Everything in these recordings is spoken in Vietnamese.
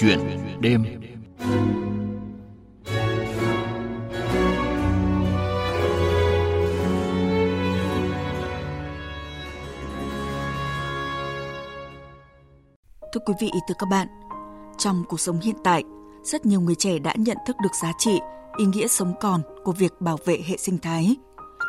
Chuyện đêm Thưa quý vị, thưa các bạn, trong cuộc sống hiện tại, rất nhiều người trẻ đã nhận thức được giá trị, ý nghĩa sống còn của việc bảo vệ hệ sinh thái.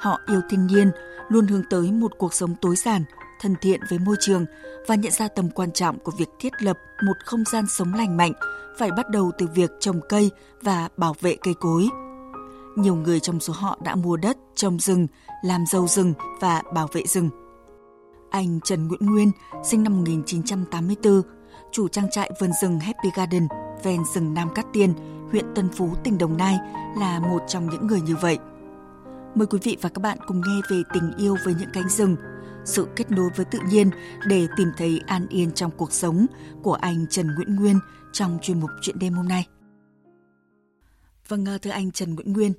Họ yêu thiên nhiên, luôn hướng tới một cuộc sống tối giản, thân thiện với môi trường và nhận ra tầm quan trọng của việc thiết lập một không gian sống lành mạnh phải bắt đầu từ việc trồng cây và bảo vệ cây cối. Nhiều người trong số họ đã mua đất, trồng rừng, làm dâu rừng và bảo vệ rừng. Anh Trần Nguyễn Nguyên, sinh năm 1984, chủ trang trại vườn rừng Happy Garden ven rừng Nam Cát Tiên, huyện Tân Phú, tỉnh Đồng Nai là một trong những người như vậy. Mời quý vị và các bạn cùng nghe về tình yêu với những cánh rừng, sự kết nối với tự nhiên để tìm thấy an yên trong cuộc sống của anh Trần Nguyễn Nguyên trong chuyên mục Chuyện đêm hôm nay. Vâng, ờ, thưa anh Trần Nguyễn Nguyên,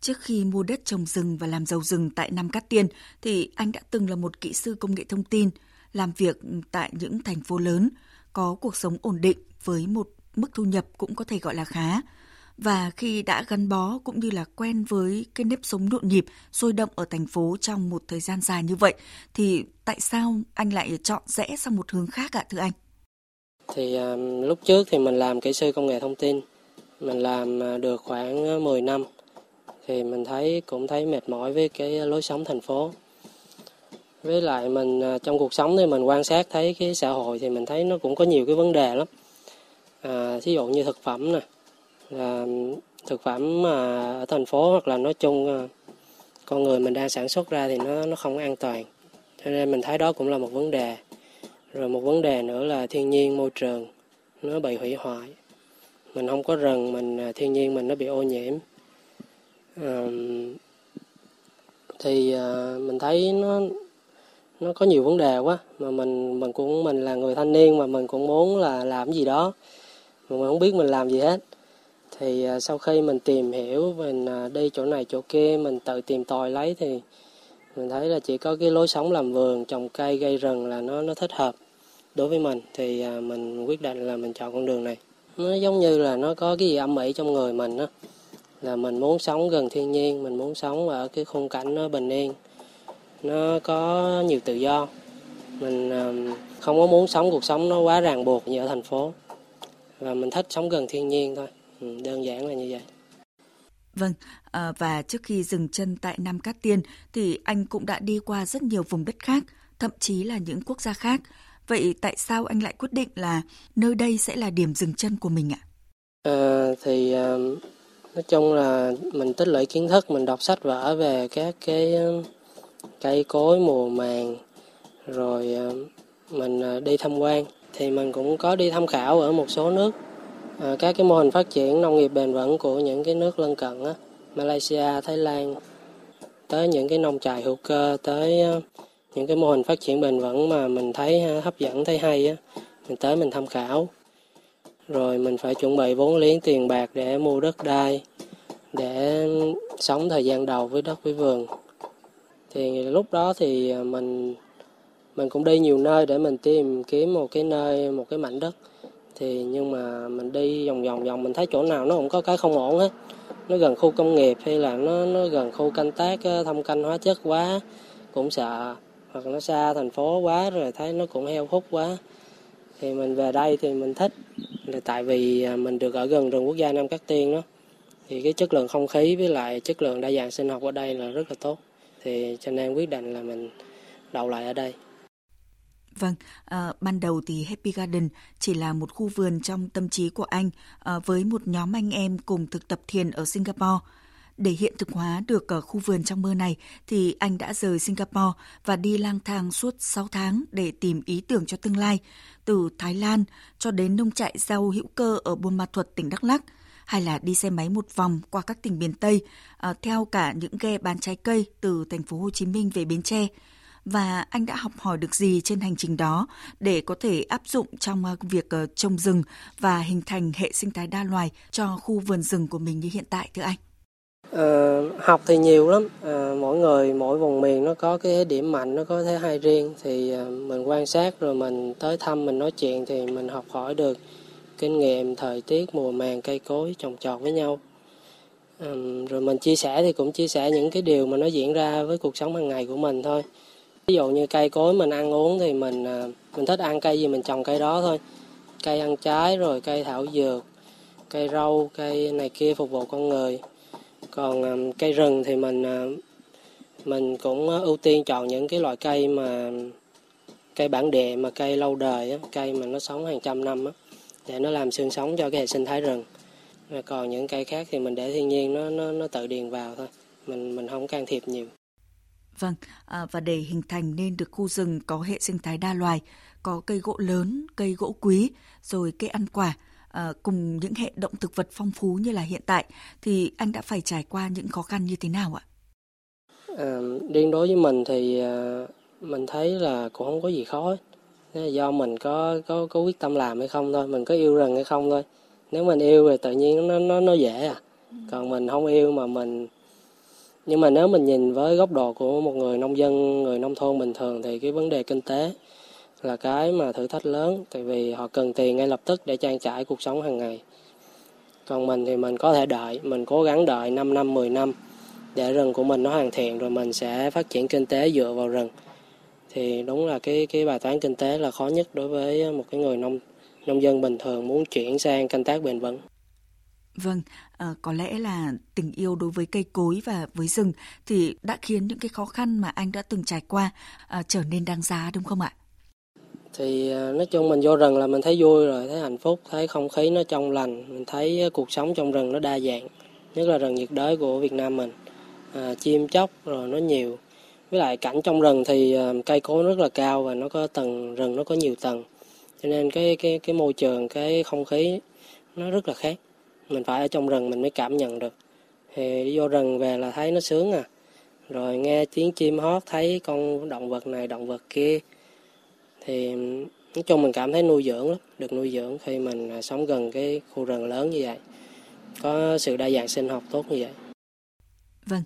trước khi mua đất trồng rừng và làm giàu rừng tại Nam Cát Tiên thì anh đã từng là một kỹ sư công nghệ thông tin, làm việc tại những thành phố lớn, có cuộc sống ổn định với một mức thu nhập cũng có thể gọi là khá. Và khi đã gắn bó cũng như là quen với cái nếp sống nhộn nhịp, sôi động ở thành phố trong một thời gian dài như vậy, thì tại sao anh lại chọn rẽ sang một hướng khác ạ thưa anh? Thì um, lúc trước thì mình làm kỹ sư công nghệ thông tin, mình làm à, được khoảng à, 10 năm, thì mình thấy cũng thấy mệt mỏi với cái lối sống thành phố. Với lại mình trong cuộc sống thì mình quan sát thấy cái xã hội thì mình thấy nó cũng có nhiều cái vấn đề lắm. À, thí dụ như thực phẩm nè, là thực phẩm mà ở thành phố hoặc là nói chung à, con người mình đang sản xuất ra thì nó nó không an toàn. Cho nên mình thấy đó cũng là một vấn đề. Rồi một vấn đề nữa là thiên nhiên môi trường nó bị hủy hoại. Mình không có rừng mình à, thiên nhiên mình nó bị ô nhiễm. À, thì à, mình thấy nó nó có nhiều vấn đề quá. Mà mình mình cũng mình là người thanh niên mà mình cũng muốn là làm gì đó. Mà mình không biết mình làm gì hết thì à, sau khi mình tìm hiểu mình à, đi chỗ này chỗ kia, mình tự tìm tòi lấy thì mình thấy là chỉ có cái lối sống làm vườn, trồng cây, gây rừng là nó nó thích hợp đối với mình. Thì à, mình quyết định là mình chọn con đường này. Nó giống như là nó có cái gì âm ỉ trong người mình á, là mình muốn sống gần thiên nhiên, mình muốn sống ở cái khung cảnh nó bình yên, nó có nhiều tự do. Mình không có muốn sống cuộc sống nó quá ràng buộc như ở thành phố. Và mình thích sống gần thiên nhiên thôi. Ừ, đơn giản là như vậy. Vâng, à, và trước khi dừng chân tại Nam Cát Tiên thì anh cũng đã đi qua rất nhiều vùng đất khác, thậm chí là những quốc gia khác. Vậy tại sao anh lại quyết định là nơi đây sẽ là điểm dừng chân của mình ạ? À, thì à, nói chung là mình tích lũy kiến thức, mình đọc sách vở về các cái cây cối mùa màng, rồi à, mình đi tham quan. Thì mình cũng có đi tham khảo ở một số nước à, các cái mô hình phát triển nông nghiệp bền vững của những cái nước lân cận á, Malaysia, Thái Lan tới những cái nông trại hữu cơ tới ờ, những cái mô hình phát triển bền vững mà mình thấy ờ, hấp dẫn thấy hay á mình tới mình tham khảo. Rồi mình phải chuẩn bị vốn liếng tiền bạc để mua đất đai để sống thời gian đầu với đất với vườn. Thì lúc đó thì mình mình cũng đi nhiều nơi để mình tìm kiếm một cái nơi một cái mảnh đất thì nhưng mà mình đi vòng vòng vòng, mình thấy chỗ nào nó cũng có cái không ổn hết. Nó gần khu công nghiệp hay là nó nó gần khu canh tác ờ, thâm canh hóa chất quá, cũng sợ. Hoặc nó xa thành phố quá rồi thấy nó cũng heo hút quá. Thì mình về đây thì mình thích. Là tại vì à, mình được ở gần rừng quốc gia Nam Cát Tiên đó. Thì cái chất lượng không khí với lại chất lượng đa dạng sinh học ở đây là rất là tốt. Thì cho nên quyết định là mình đậu lại ở đây. Vâng, à, ban đầu thì Happy Garden chỉ là một khu vườn trong tâm trí của anh à, với một nhóm anh em cùng thực tập thiền ở Singapore. Để hiện thực hóa được ở khu vườn trong mơ này thì anh đã rời Singapore và đi lang thang suốt 6 tháng để tìm ý tưởng cho tương lai, từ Thái Lan cho đến nông trại rau hữu cơ ở Buôn Ma Thuột, tỉnh Đắk Lắk, hay là đi xe máy một vòng qua các tỉnh miền Tây, à, theo cả những ghe bán trái cây từ thành phố Hồ Chí Minh về Bến Tre và anh đã học hỏi được gì trên hành trình đó để có thể áp dụng trong ờ, việc ờ, trồng rừng và hình thành hệ sinh thái đa loài cho khu vườn rừng của mình như hiện tại thưa anh? À, học thì nhiều lắm. À, mỗi người mỗi vùng miền nó có cái điểm mạnh nó có thế hay riêng. Thì mình quan sát rồi mình tới thăm mình nói chuyện thì mình học hỏi được kinh nghiệm thời tiết mùa màng cây cối trồng trọt với nhau. Um, rồi mình chia sẻ thì cũng chia sẻ những cái điều mà nó diễn ra với cuộc sống hàng ngày của mình thôi ví dụ như cây cối mình ăn uống thì mình à, mình thích ăn cây gì mình trồng cây đó thôi. Cây ăn trái rồi cây thảo dược cây rau cây này kia phục vụ con người. Còn à, cây rừng thì mình à, mình cũng ưu tiên chọn những cái loại cây mà cây bản địa mà cây lâu đời á, cây mà nó sống hàng trăm năm á, để nó làm xương sống cho cái hệ sinh thái rừng. Rồi còn những cây khác thì mình để thiên nhiên nó nó nó tự điền vào thôi. Mình mình không can thiệp nhiều. Vâng, à, và để hình thành nên được khu rừng có hệ sinh thái đa loài, có cây gỗ lớn, cây gỗ quý, rồi cây ăn quả, à, cùng những hệ động thực vật phong phú như là hiện tại, thì anh đã phải trải qua những khó khăn như thế nào ạ? À, riêng đối với mình thì à, mình thấy là cũng không có gì khó do mình có có có quyết tâm làm hay không thôi mình có yêu rừng hay không thôi. Nếu mình yêu thì tự nhiên nó nó nó dễ à. Còn mình không yêu mà mình nhưng mà nếu mình nhìn với góc độ của một người nông dân người nông thôn bình thường thì cái vấn đề kinh tế là cái mà thử thách lớn. Tại vì họ cần tiền ngay lập tức để trang trải cuộc sống hàng ngày. Còn mình thì mình có thể đợi mình cố gắng đợi 5 năm 10 năm để rừng của mình nó hoàn thiện rồi mình sẽ phát triển kinh tế dựa vào rừng. Thì đúng là cái cái bài toán kinh tế là khó nhất đối với một cái người nông nông dân bình thường muốn chuyển sang canh tác bền vững. Vâng, à, có lẽ là tình yêu đối với cây cối và với rừng thì đã khiến những cái khó khăn mà anh đã từng trải qua à, trở nên đáng giá đúng không ạ? Thì ờ, nói chung mình vô rừng là mình thấy vui rồi, thấy hạnh phúc, thấy không khí nó trong lành, mình thấy cuộc sống trong rừng nó đa dạng, nhất là rừng nhiệt đới của Việt Nam mình. À, chim chóc rồi nó nhiều với lại cảnh trong rừng thì cây cối rất là cao và nó có tầng rừng nó có nhiều tầng cho nên cái cái cái môi trường cái không khí nó rất là khác mình phải ở trong rừng mình mới cảm nhận được. Thì đi vô rừng về là thấy nó sướng à. Rồi nghe tiếng chim hót, thấy con động vật này, động vật kia. Thì nói chung mình cảm thấy nuôi dưỡng lắm, được nuôi dưỡng khi mình à, sống gần cái khu rừng lớn như vậy. Có sự đa dạng sinh học tốt như vậy. Vâng,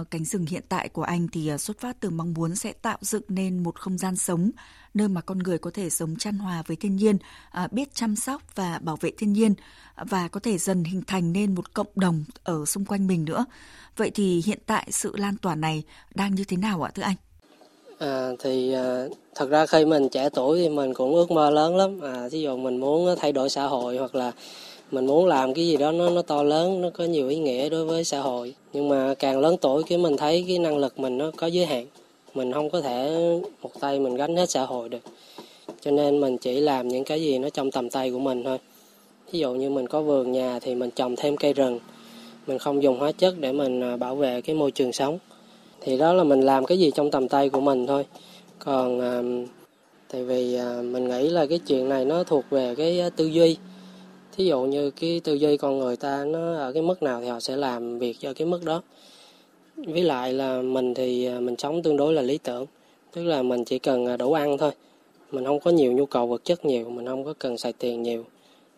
uh, cánh rừng hiện tại của anh thì uh, xuất phát từ mong muốn sẽ tạo dựng nên một không gian sống nơi mà con người có thể sống chăn hòa với thiên nhiên, uh, biết chăm sóc và bảo vệ thiên nhiên và có thể dần hình thành nên một cộng đồng ở xung quanh mình nữa. Vậy thì hiện tại sự lan tỏa này đang như thế nào ạ thưa anh? À, thì à, thật ra khi mình trẻ tuổi thì mình cũng ước mơ lớn lắm. À, ví dụ mình muốn thay đổi xã hội hoặc là mình muốn làm cái gì đó nó nó to lớn, nó có nhiều ý nghĩa đối với xã hội. Nhưng mà càng lớn tuổi cái mình thấy cái năng lực mình nó có giới hạn. Mình không có thể một tay mình gánh hết xã hội được. Cho nên mình chỉ làm những cái gì nó trong tầm tay của mình thôi. Ví dụ như mình có vườn nhà thì mình trồng thêm cây rừng. Mình không dùng hóa chất để mình à, bảo vệ cái môi trường sống. Thì đó là mình làm cái gì trong tầm tay của mình thôi. Còn à, tại vì à, mình nghĩ là cái chuyện này nó thuộc về cái tư duy thí dụ như cái tư duy con người ta nó ở cái mức nào thì họ sẽ làm việc cho cái mức đó. Với lại là mình thì à, mình sống tương đối là lý tưởng tức là mình chỉ cần à, đủ ăn thôi. Mình không có nhiều nhu cầu vật chất nhiều mình không có cần xài tiền nhiều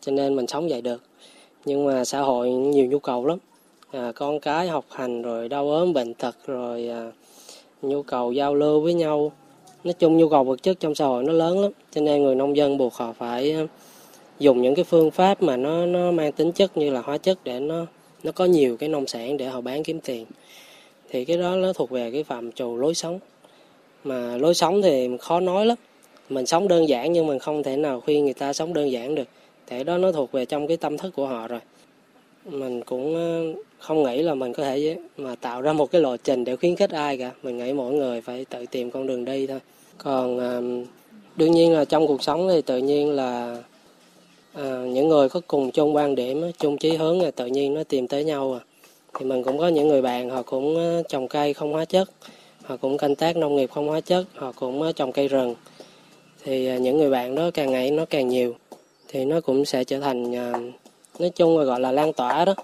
cho nên mình sống vậy được. Nhưng mà xã hội nhiều nhu cầu lắm. À, con cái học hành rồi đau ốm bệnh tật rồi à, nhu cầu giao lưu với nhau. Nói chung nhu cầu vật chất trong xã hội nó lớn lắm cho nên người nông dân buộc họ phải à, dùng những cái phương pháp mà nó nó mang tính chất như là hóa chất để nó nó có nhiều cái nông sản để họ bán kiếm tiền. Thì cái đó nó thuộc về cái phạm trù lối sống. Mà lối sống thì khó nói lắm. Mình sống đơn giản nhưng mình không thể nào khuyên người ta sống đơn giản được. Thế đó nó thuộc về trong cái tâm thức của họ rồi. Mình cũng ờ, không nghĩ là mình có thể mà tạo ra một cái lộ trình để khuyến khích ai cả. Mình nghĩ mỗi người phải tự tìm con đường đi thôi. Còn đương nhiên là trong cuộc sống thì tự nhiên là à, những người có cùng chung quan điểm chung chí hướng là tự nhiên nó tìm tới nhau à. Thì mình cũng có những người bạn họ cũng trồng cây không hóa chất họ cũng canh tác nông nghiệp không hóa chất họ cũng trồng cây rừng. Thì ờ, những người bạn đó càng ngày nó càng nhiều thì nó cũng sẽ trở thành nói chung là gọi là lan tỏa đó.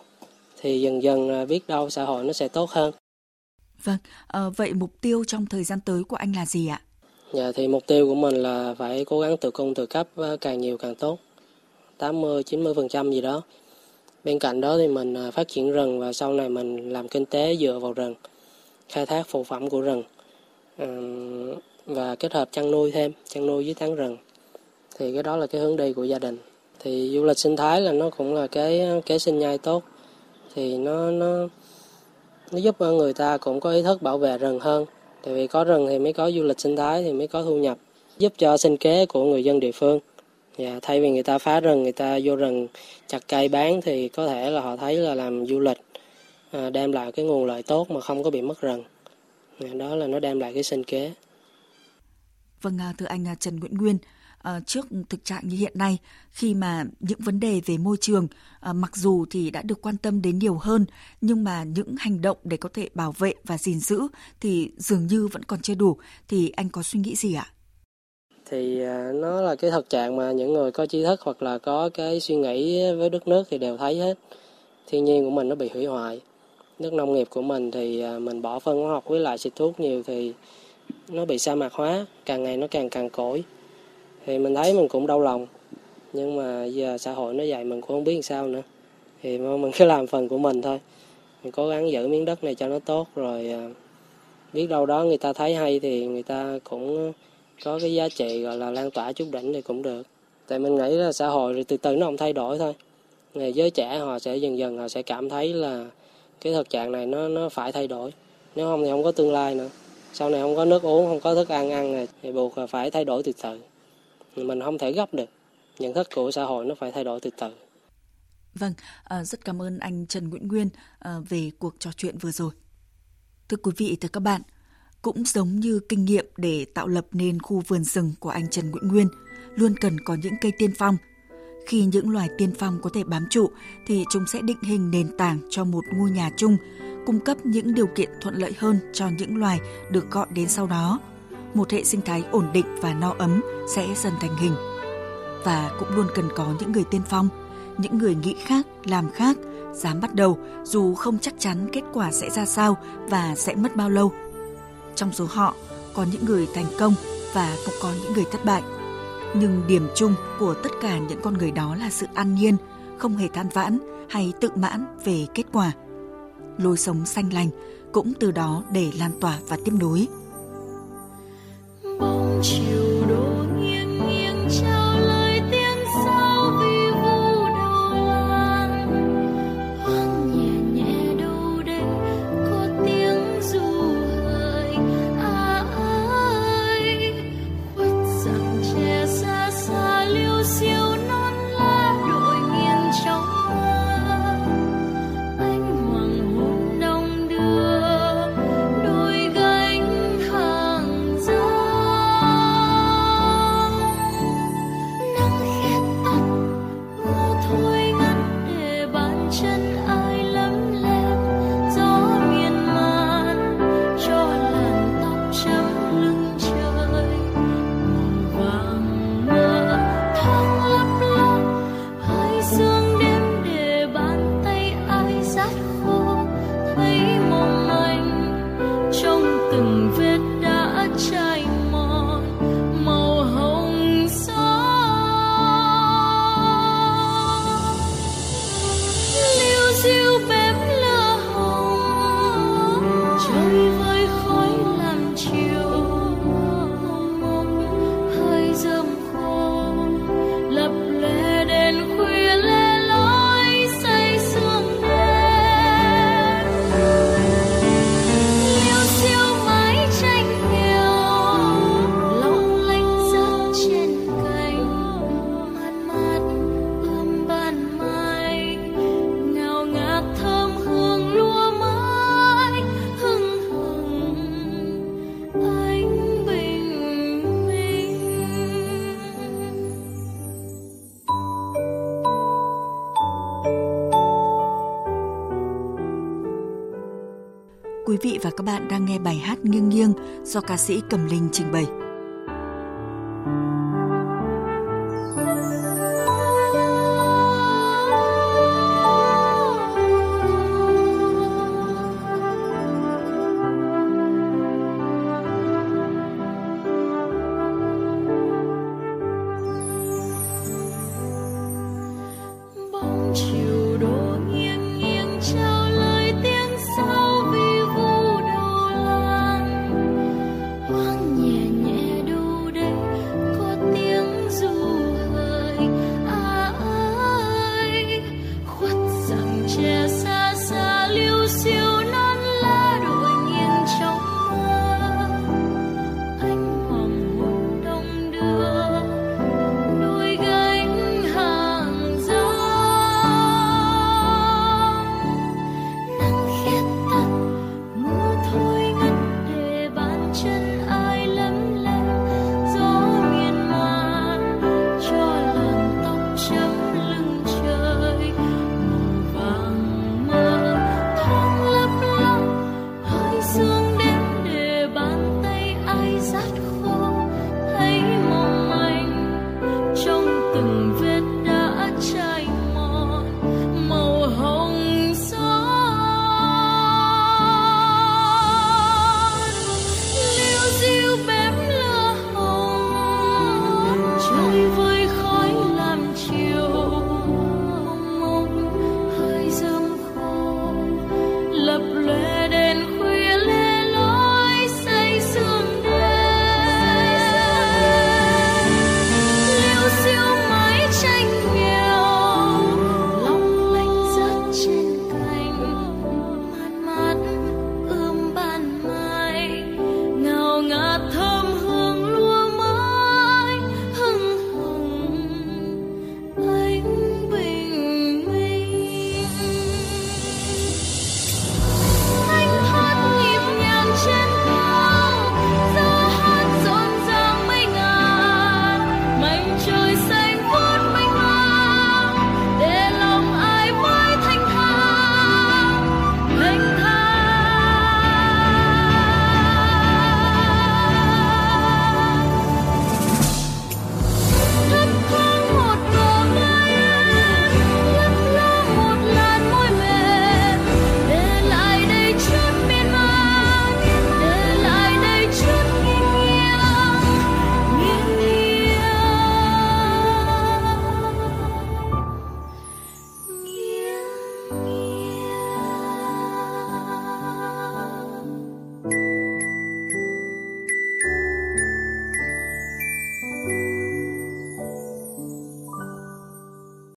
Thì dần dần biết đâu xã hội nó sẽ tốt hơn. Vâng à, vậy mục tiêu trong thời gian tới của anh là gì ạ? Dạ thì mục tiêu của mình là phải cố gắng tự cung tự cấp càng nhiều càng tốt 80 90% gì đó. Bên cạnh đó thì mình à, phát triển rừng và sau này mình làm kinh tế dựa vào rừng, khai thác phụ phẩm của rừng và kết hợp chăn nuôi thêm, chăn nuôi dưới tán rừng. Thì cái đó là cái hướng đi của gia đình. thì du lịch sinh thái là nó cũng là cái kế sinh nhai tốt thì nó nó nó giúp người ta cũng có ý thức bảo vệ rừng hơn tại vì có rừng thì mới có du lịch sinh thái thì mới có thu nhập giúp cho sinh kế của người dân địa phương và thay vì người ta phá rừng người ta vô rừng chặt cây bán thì có thể là họ thấy là làm du lịch à, đem lại cái nguồn lợi tốt mà không có bị mất rừng. Dạ, đó là nó đem lại cái sinh kế. Vâng à, thưa anh à, Trần Nguyễn Nguyên à, trước thực trạng như hiện nay khi mà những vấn đề về môi trường mặc dù thì đã được quan tâm đến nhiều hơn nhưng mà những hành động để có thể bảo vệ và gìn giữ thì dường như vẫn còn chưa đủ. Thì anh có suy nghĩ gì ạ? Thì à, nó là cái thực trạng mà những người có trí thức hoặc là có cái suy nghĩ với đất nước thì đều thấy hết. Thiên nhiên của mình nó bị hủy hoại. nước nông nghiệp của mình thì à, mình bỏ phân hóa học với lại xịt thuốc nhiều thì nó bị sa mạc hóa, càng ngày nó càng càng cỗi thì mình thấy mình cũng đau lòng nhưng mà giờ xã hội nó dạy mình cũng không biết làm sao nữa thì mình cứ làm phần của mình thôi mình cố gắng giữ miếng đất này cho nó tốt rồi à, biết đâu đó người ta thấy hay thì người ta cũng có cái giá trị, gọi là, lan tỏa chút đỉnh thì cũng được. Tại mình nghĩ là xã hội thì từ từ nó không thay đổi thôi. Ngày giới trẻ họ sẽ dần dần họ sẽ cảm thấy là cái thực trạng này nó nó phải thay đổi. Nếu không thì không có tương lai nữa. Sau này không có nước uống, không có thức ăn ăn này thì buộc là phải thay đổi từ từ. Mình không thể gấp được. Nhận thức của xã hội nó phải thay đổi từ từ. Vâng ờ, rất cảm ơn anh Trần Nguyễn Nguyên ờ, về cuộc trò chuyện vừa rồi. Thưa quý vị, thưa các bạn cũng giống như kinh nghiệm để tạo lập nên khu vườn rừng của anh Trần Nguyễn Nguyên luôn cần có những cây tiên phong khi những loài tiên phong có thể bám trụ thì chúng sẽ định hình nền tảng cho một ngôi nhà chung cung cấp những điều kiện thuận lợi hơn cho những loài được gọi đến sau đó một hệ sinh thái ổn định và no ấm sẽ dần thành hình. Và cũng luôn cần có những người tiên phong, những người nghĩ khác, làm khác, dám bắt đầu dù không chắc chắn kết quả sẽ ra sao và sẽ mất bao lâu. Trong số họ có những người thành công và cũng có những người thất bại. Nhưng điểm chung của tất cả những con người đó là sự an nhiên, không hề than vãn hay tự mãn về kết quả. Lối sống xanh lành cũng từ đó để lan tỏa và tiếp nối bóng chiều Quý vị và các bạn đang nghe bài hát Nghiêng nghiêng do ca sĩ Cẩm Linh trình bày.